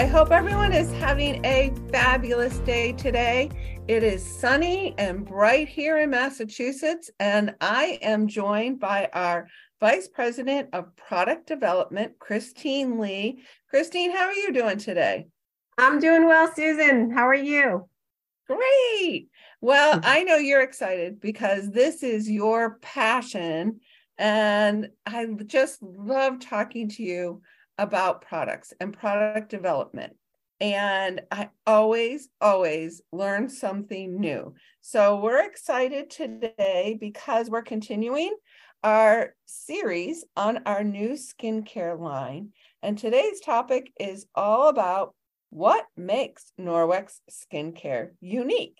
Good day, everyone. I hope everyone is having a fabulous day today. It is sunny and bright here in Massachusetts, and I am joined by our Vice President of Product Development, Christine Lee. Christine, how are you doing today? I'm doing well, Susan. How are you? Great. Well, mm-hmm. I know you're excited because this is your passion. And I just love talking to you about products and product development. And I always, always learn something new. So we're excited today because we're continuing our series on our new skincare line. And today's topic is all about what makes Norwex skincare unique.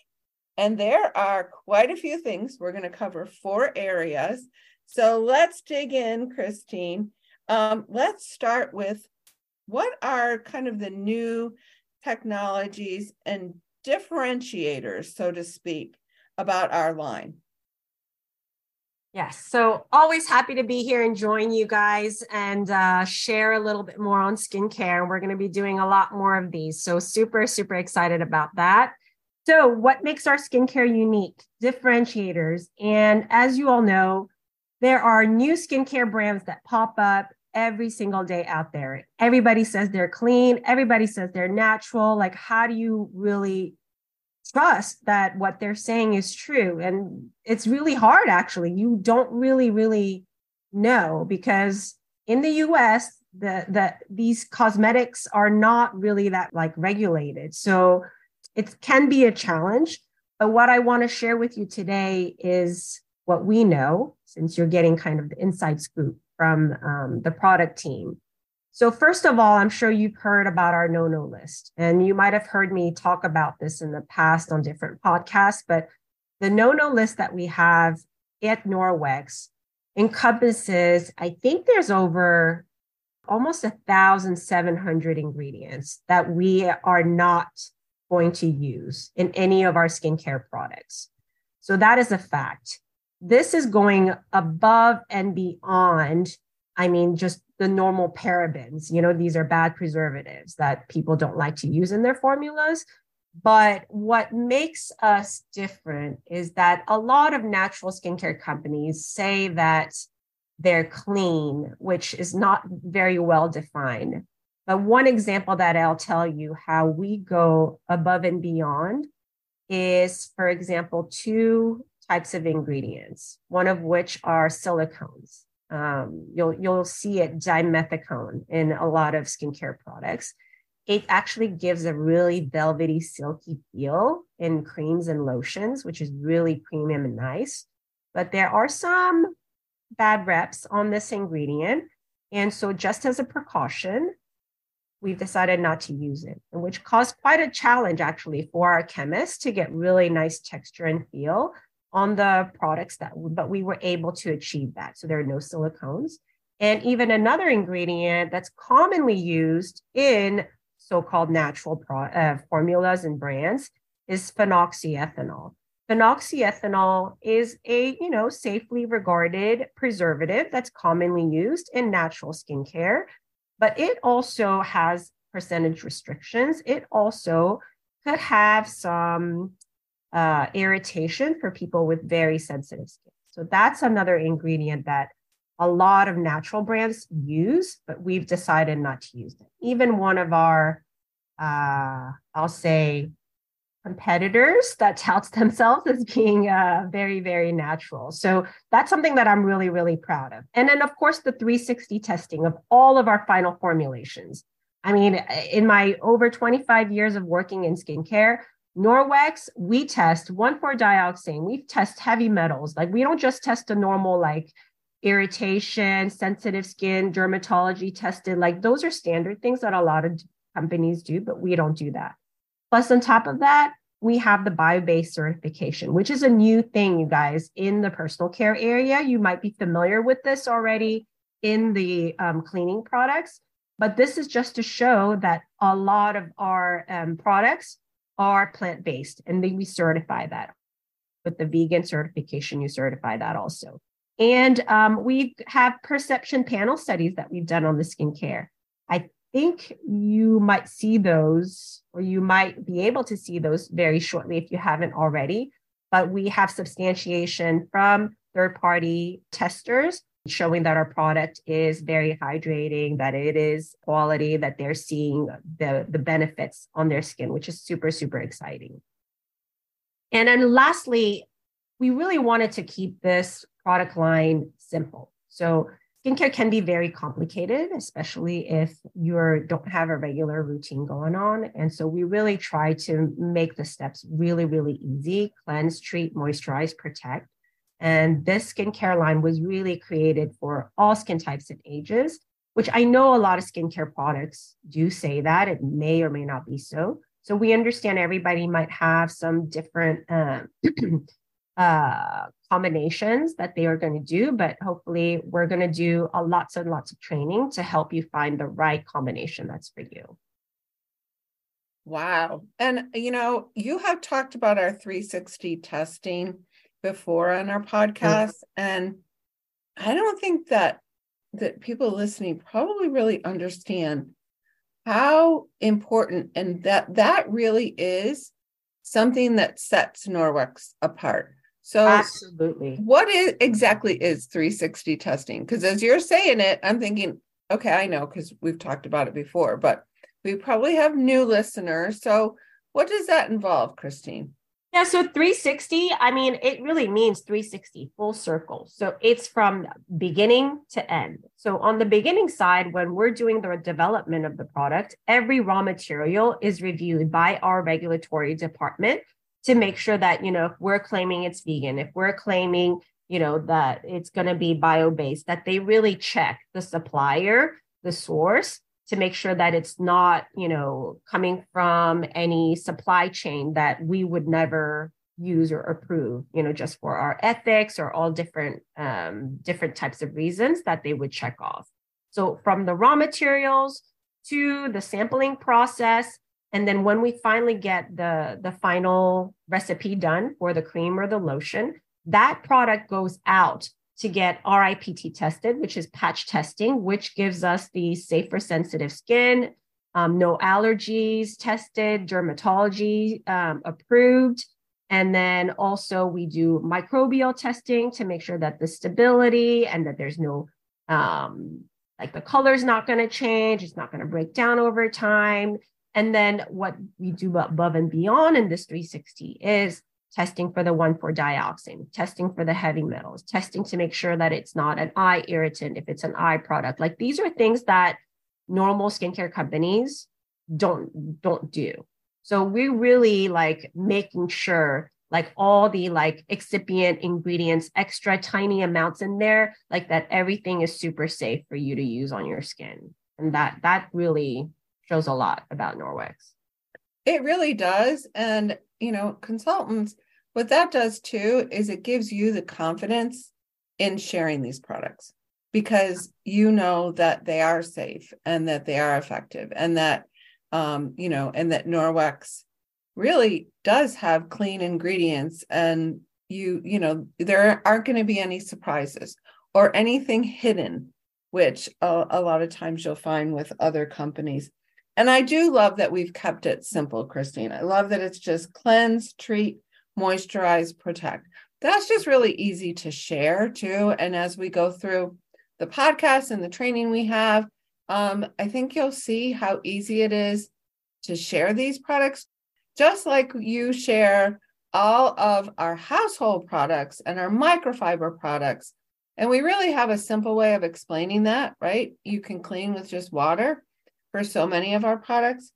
And there are quite a few things. We're going to cover four areas. So let's dig in, Christine. Um, let's start with what are kind of the new technologies and differentiators, so to speak, about our line? Yes. So always happy to be here and join you guys and uh, share a little bit more on skincare. We're going to be doing a lot more of these. So super, super excited about that. So, what makes our skincare unique? Differentiators. And as you all know, there are new skincare brands that pop up every single day out there. Everybody says they're clean, everybody says they're natural. Like, how do you really trust that what they're saying is true? And it's really hard, actually. You don't really, really know because in the US, the, the these cosmetics are not really that like regulated. So it can be a challenge. But what I want to share with you today is what we know, since you're getting kind of the inside scoop from um, the product team. So, first of all, I'm sure you've heard about our no no list, and you might have heard me talk about this in the past on different podcasts. But the no no list that we have at Norwex encompasses, I think there's over almost thousand seven hundred ingredients that we are not going to use in any of our skincare products. So that is a fact this is going above and beyond i mean just the normal parabens. You know these are bad preservatives that people don't like to use in their formulas. But what makes us different is that a lot of natural skincare companies say that they're clean which is not very well defined. But one example that i'll tell you how we go above and beyond is for example two types of ingredients, one of which are silicones. Um, you'll you'll see it dimethicone in a lot of skincare products. It actually gives a really velvety, silky feel in creams and lotions, which is really premium and nice. But there are some bad reps on this ingredient. And so, just as a precaution, we've decided not to use it, which caused quite a challenge actually for our chemists to get really nice texture and feel on the products that, but we were able to achieve that. So there are no silicones. And even another ingredient that's commonly used in so-called natural pro- uh, formulas and brands is phenoxyethanol. Phenoxyethanol is a, you know, safely regarded preservative that's commonly used in natural skincare, but it also has percentage restrictions. It also could have some uh, irritation for people with very sensitive skin. So that's another ingredient that a lot of natural brands use, but we've decided not to use it. Even one of our, uh, I'll say, competitors that touts themselves as being uh, very, very natural. So that's something that I'm really, really proud of. And then, of course, the 360 testing of all of our final formulations. I mean, in my over 25 years of working in skincare, Norwex, we test 1,4-dioxane. We test heavy metals. Like we don't just test the normal like irritation, sensitive skin, dermatology tested. Like those are standard things that a lot of companies do, but we don't do that. Plus, on top of that, we have the bio-based certification, which is a new thing, you guys, in the personal care area. You might be familiar with this already in the um, cleaning products, but this is just to show that a lot of our um, products are plant based, and then we certify that. With the vegan certification, you certify that also. And um, we have perception panel studies that we've done on the skincare. I think you might see those, or you might be able to see those very shortly if you haven't already. But we have substantiation from third party testers showing that our product is very hydrating, that it is quality, that they're seeing the, the benefits on their skin, which is super, super exciting. And then lastly, we really wanted to keep this product line simple. So skincare can be very complicated, especially if you don't have a regular routine going on. And so we really try to make the steps really, really easy cleanse, treat, moisturize, protect. And this skincare line was really created for all skin types and ages, which I know a lot of skincare products do say that. It may or may not be so. So we understand everybody might have some different uh, uh, combinations that they are going to do, but hopefully we're going to do a lots and lots of training to help you find the right combination that's for you. Wow. And, you know, you have talked about our 360 testing before on our podcast mm-hmm. and i don't think that that people listening probably really understand how important and that that really is something that sets norwex apart. So absolutely. what is exactly is 360 testing? Because as you're saying it i'm thinking okay i know because we've talked about it before but we probably have new listeners. So what does that involve christine yeah, so 360, I mean, it really means 360, full circle. So it's from beginning to end. So on the beginning side, when we're doing the development of the product, every raw material is reviewed by our regulatory department to make sure that, you know, if we're claiming it's vegan, if we're claiming, you know, that it's going to be bio-based, that they really check the supplier, the source, to make sure that it's not, you know, coming from any supply chain that we would never use or approve, you know, just for our ethics or all different um, different types of reasons that they would check off. So from the raw materials to the sampling process, and then when we finally get the the final recipe done for the cream or the lotion, that product goes out to get RIPT tested, which is patch testing, which gives us the safer sensitive skin, um, no allergies tested, dermatology um, approved. And then also we do microbial testing to make sure that the stability and that there's no, um, like the color's not going to change, it's not going to break down over time. And then what we do above and beyond in this 360 is testing for the 1,4-dioxane, testing for the heavy metals, testing to make sure that it's not an eye irritant if it's an eye product. Like these are things that normal skincare companies don't don't do. So we're really like making sure like all the like excipient ingredients, extra tiny amounts in there, like that everything is super safe for you to use on your skin. And that that really shows a lot about Norwex. It really does. And you know, consultants, what that does too is it gives you the confidence in sharing these products because you know that they are safe and that they are effective and that um, you know, and that Norwex really does have clean ingredients and you, you know, there aren't going to be any surprises or anything hidden, which a, a lot of times you'll find with other companies. And I do love that we've kept it simple, Christine. I love that it's just cleanse, treat, moisturize, protect. That's just really easy to share too. And as we go through the podcast and the training we have, um, I think you'll see how easy it is to share these products, just like you share all of our household products and our microfiber products. And we really have a simple way of explaining that, right? You can clean with just water for so many of our products.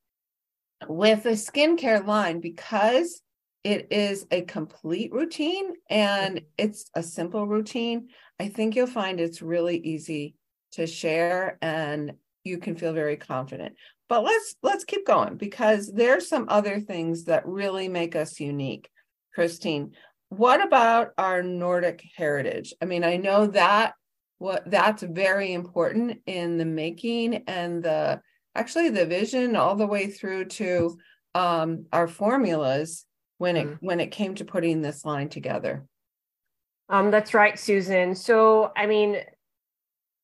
With the skincare line, because it is a complete routine and it's a simple routine, I think you'll find it's really easy to share and you can feel very confident. But let's let's keep going because there's some other things that really make us unique. Christine, what about our Nordic heritage? I mean, I know that what that's very important in the making and the actually the vision all the way through to um, our formulas when it mm-hmm. when it came to putting this line together. Um, that's right, Susan. So I mean,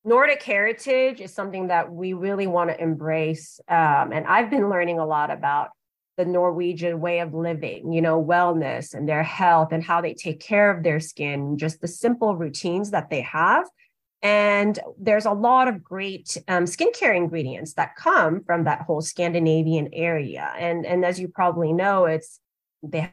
Nordic heritage is something that we really want to embrace. Um, and I've been learning a lot about the Norwegian way of living, you know, wellness and their health and how they take care of their skin, just the simple routines that they have. And there's a lot of great um, skincare ingredients that come from that whole Scandinavian area. And, and as you probably know, it's they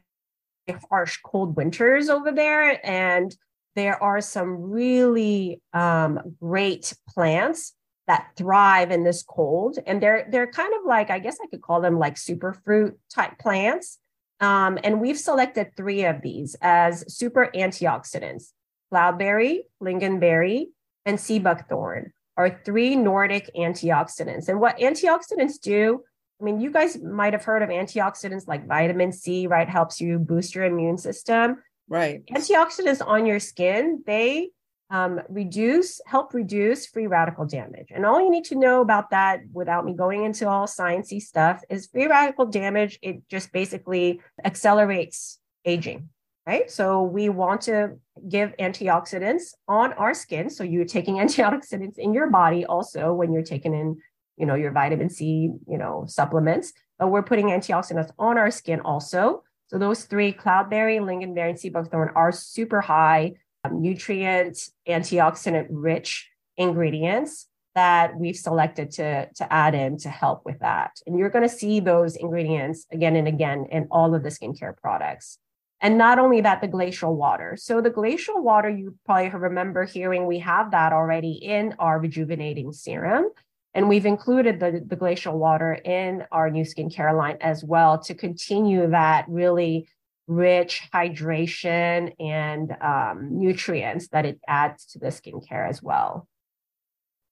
have harsh cold winters over there. And there are some really um, great plants that thrive in this cold. And they're they're kind of like, I guess I could call them like superfruit type plants. Um, and we've selected three of these as super antioxidants. Cloudberry, lingonberry, and sea buckthorn are three Nordic antioxidants. And what antioxidants do, I mean, you guys might have heard of antioxidants like vitamin C, right? Helps you boost your immune system. Right. Antioxidants on your skin, they um, reduce, help reduce free radical damage. And all you need to know about that without me going into all sciencey stuff is free radical damage. It just basically accelerates aging, right? So we want to give antioxidants on our skin. So you're taking antioxidants in your body also when you're taking in, you know, your vitamin C, you know, supplements, but we're putting antioxidants on our skin also. So those three, cloudberry, lingonberry, and sea buckthorn are super high um, nutrient, antioxidant rich ingredients that we've selected to, to add in to help with that. And you're going to see those ingredients again and again in all of the skincare products. And not only that, the glacial water. So the glacial water, you probably remember hearing we have that already in our rejuvenating serum. And we've included the, the glacial water in our new skincare line as well to continue that really rich hydration and um, nutrients that it adds to the skincare as well.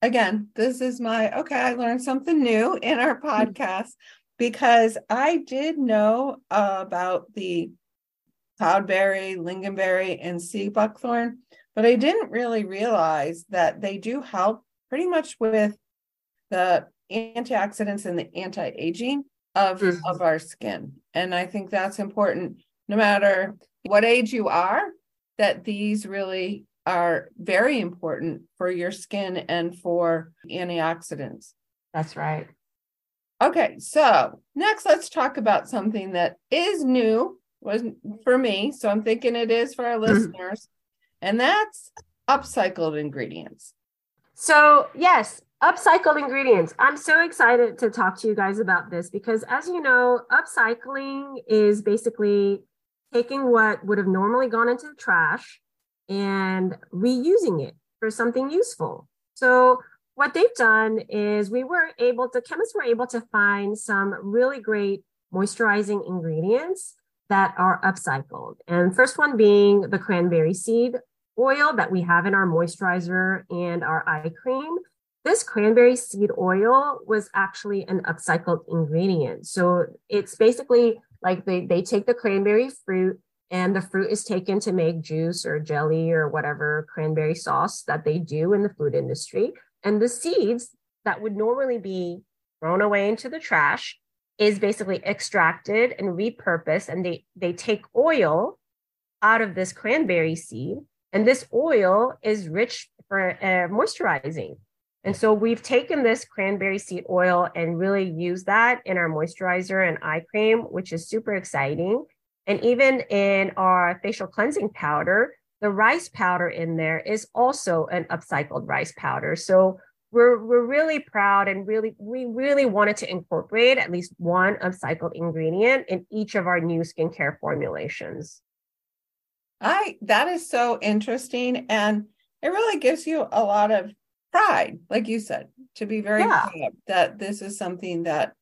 Again, this is my okay, I learned something new in our podcast because I did know about the cloudberry, lingonberry, and sea buckthorn, but I didn't really realize that they do help pretty much with the antioxidants and the anti-aging of, mm-hmm. of our skin. And I think that's important no matter what age you are, that these really are very important for your skin and for antioxidants. That's right. Okay, so next let's talk about something that is new was for me, so I'm thinking it is for our mm-hmm. listeners, and that's upcycled ingredients. So, yes, upcycled ingredients. I'm so excited to talk to you guys about this because as you know, upcycling is basically taking what would have normally gone into the trash and reusing it for something useful. So what they've done is we were able to chemists were able to find some really great moisturizing ingredients that are upcycled. And first one being the cranberry seed oil that we have in our moisturizer and our eye cream. This cranberry seed oil was actually an upcycled ingredient. So it's basically like they, they take the cranberry fruit and the fruit is taken to make juice or jelly or whatever cranberry sauce that they do in the food industry. And the seeds that would normally be thrown away into the trash is basically extracted and repurposed. And they, they take oil out of this cranberry seed. And this oil is rich for uh, moisturizing. And so we've taken this cranberry seed oil and really used that in our moisturizer and eye cream, which is super exciting. And even in our facial cleansing powder, the rice powder in there is also an upcycled rice powder. So we're, we're really proud and really, we really wanted to incorporate at least one upcycled ingredient in each of our new skincare formulations. I that is so interesting. And it really gives you a lot of pride, like you said, to be very yeah. proud that this is something that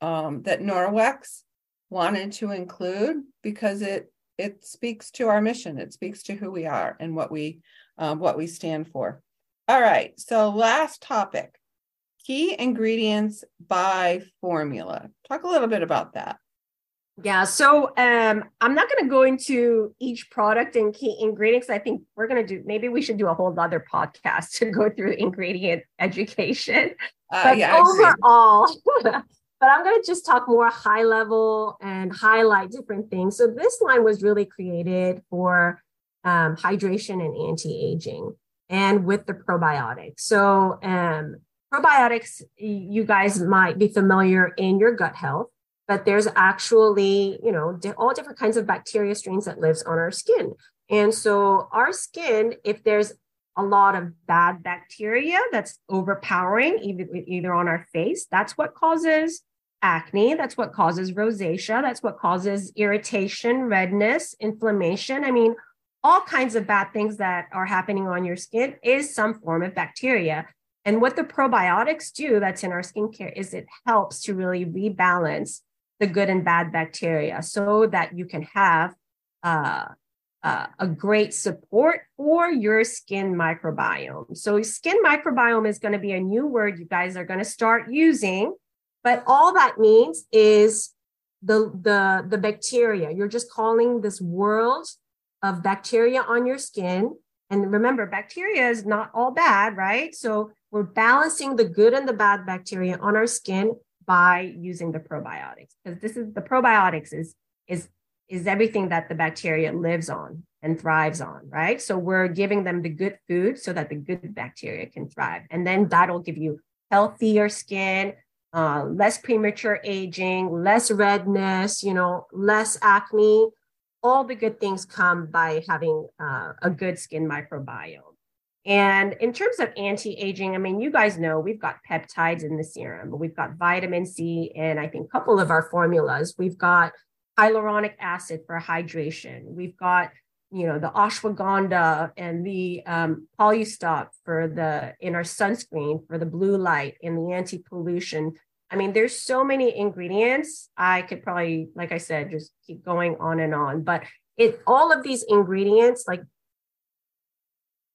um, that Norwex wanted to include because it it speaks to our mission. It speaks to who we are and what we um, what we stand for. All right. So last topic: key ingredients by formula. Talk a little bit about that. Yeah, so um, I'm not going to go into each product and key ingredients. I think we're going to do, maybe we should do a whole other podcast to go through ingredient education. Uh, but yeah, overall, but I'm going to just talk more high level and highlight different things. So this line was really created for um, hydration and anti aging. And with the probiotics. So, um, probiotics, you guys might be familiar in your gut health, but there's actually, you know, all different kinds of bacteria strains that lives on our skin. And so our skin, if there's a lot of bad bacteria that's overpowering either, either on our face, that's what causes acne. That's what causes rosacea. That's what causes irritation, redness, inflammation. I mean, all kinds of bad things that are happening on your skin is some form of bacteria. And what the probiotics do that's in our skincare is it helps to really rebalance the good and bad bacteria so that you can have uh, uh, a great support for your skin microbiome. So, skin microbiome is going to be a new word you guys are going to start using, but all that means is the the the bacteria. You're just calling this world of bacteria on your skin. And remember, bacteria is not all bad, right? So we're balancing the good and the bad bacteria on our skin by using the probiotics because this is the probiotics is is is everything that the bacteria lives on and thrives on, right? So we're giving them the good food so that the good bacteria can thrive. And then that'll give you healthier skin, uh, less premature aging, less redness, you know, less acne. All the good things come by having uh, a good skin microbiome. And in terms of anti aging, I mean, you guys know we've got peptides in the serum, we've got vitamin C, and I think a couple of our formulas. We've got hyaluronic acid for hydration. We've got you know the ashwagandha and the um, polystop for the in our sunscreen for the blue light and the anti-pollution i mean there's so many ingredients i could probably like i said just keep going on and on but it all of these ingredients like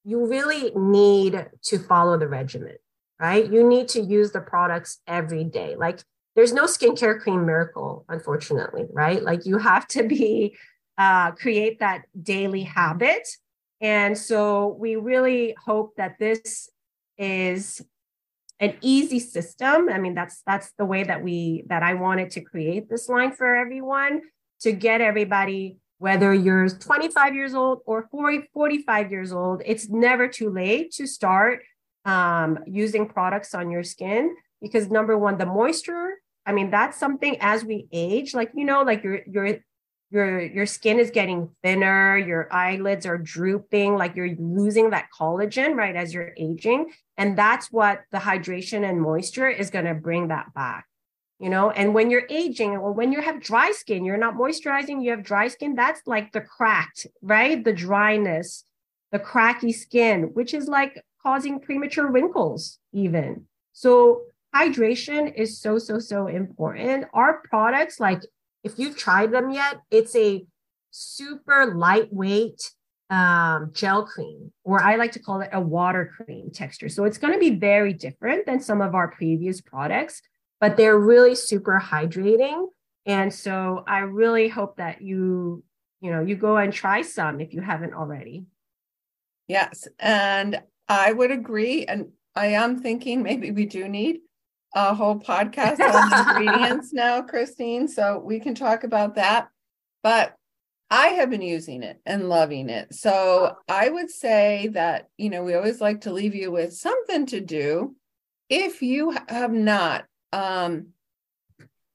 you really need to follow the regimen right you need to use the products every day like there's no skincare cream miracle, unfortunately, right? Like you have to be uh, create that daily habit. And so we really hope that this is an easy system. I mean, that's that's the way that we that I wanted to create this line for everyone to get everybody whether you're 25 years old or 40, 45 years old, it's never too late to start um, using products on your skin because number one, the moisture I mean, that's something as we age, like you know, like your your your your skin is getting thinner, your eyelids are drooping, like you're losing that collagen, right, as you're aging. And that's what the hydration and moisture is going to bring that back. You know, and when you're aging or when you have dry skin, you're not moisturizing, you have dry skin, that's like the cracked, right? The dryness, the cracky skin, which is like causing premature wrinkles, even. So hydration is so, so, so important. Our products, like if you've tried them yet, it's a super lightweight um, gel cream, or I like to call it a water cream texture. So it's going to be very different than some of our previous products, but they're really super hydrating. And so I really hope that you, you know, you go and try some if you haven't already. Yes. And I would agree. And I am thinking maybe we do need a whole podcast on ingredients now, Christine. So we can talk about that. But I have been using it and loving it. So I would say that, you know, we always like to leave you with something to do. If you have not, um,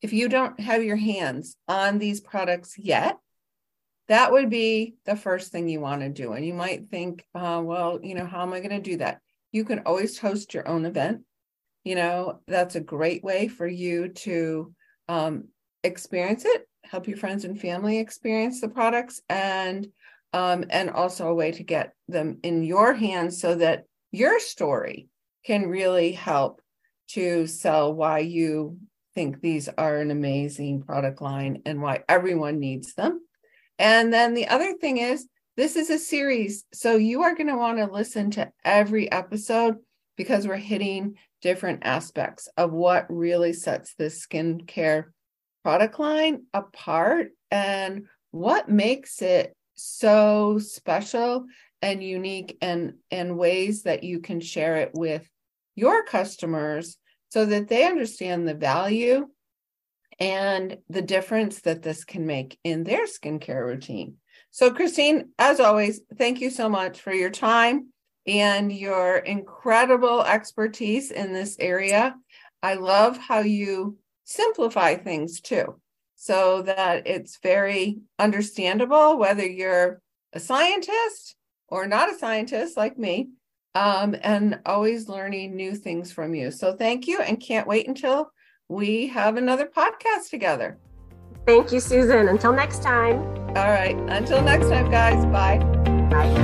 if you don't have your hands on these products yet, that would be the first thing you want to do. And you might think, uh, well, you know, how am I going to do that? You can always host your own event you know that's a great way for you to um, experience it help your friends and family experience the products and um, and also a way to get them in your hands so that your story can really help to sell why you think these are an amazing product line and why everyone needs them. And then the other thing is, this is a series. So you are going to want to listen to every episode because we're hitting different aspects of what really sets this skincare product line apart and what makes it so special and unique and and ways that you can share it with your customers so that they understand the value and the difference that this can make in their skincare routine. So Christine, as always, thank you so much for your time and your incredible expertise in this area. I love how you simplify things too, so that it's very understandable whether you're a scientist or not a scientist like me, um, and always learning new things from you. So thank you, and can't wait until we have another podcast together. Thank you, Susan. Until next time. All right. Until next time, guys. Bye. Bye.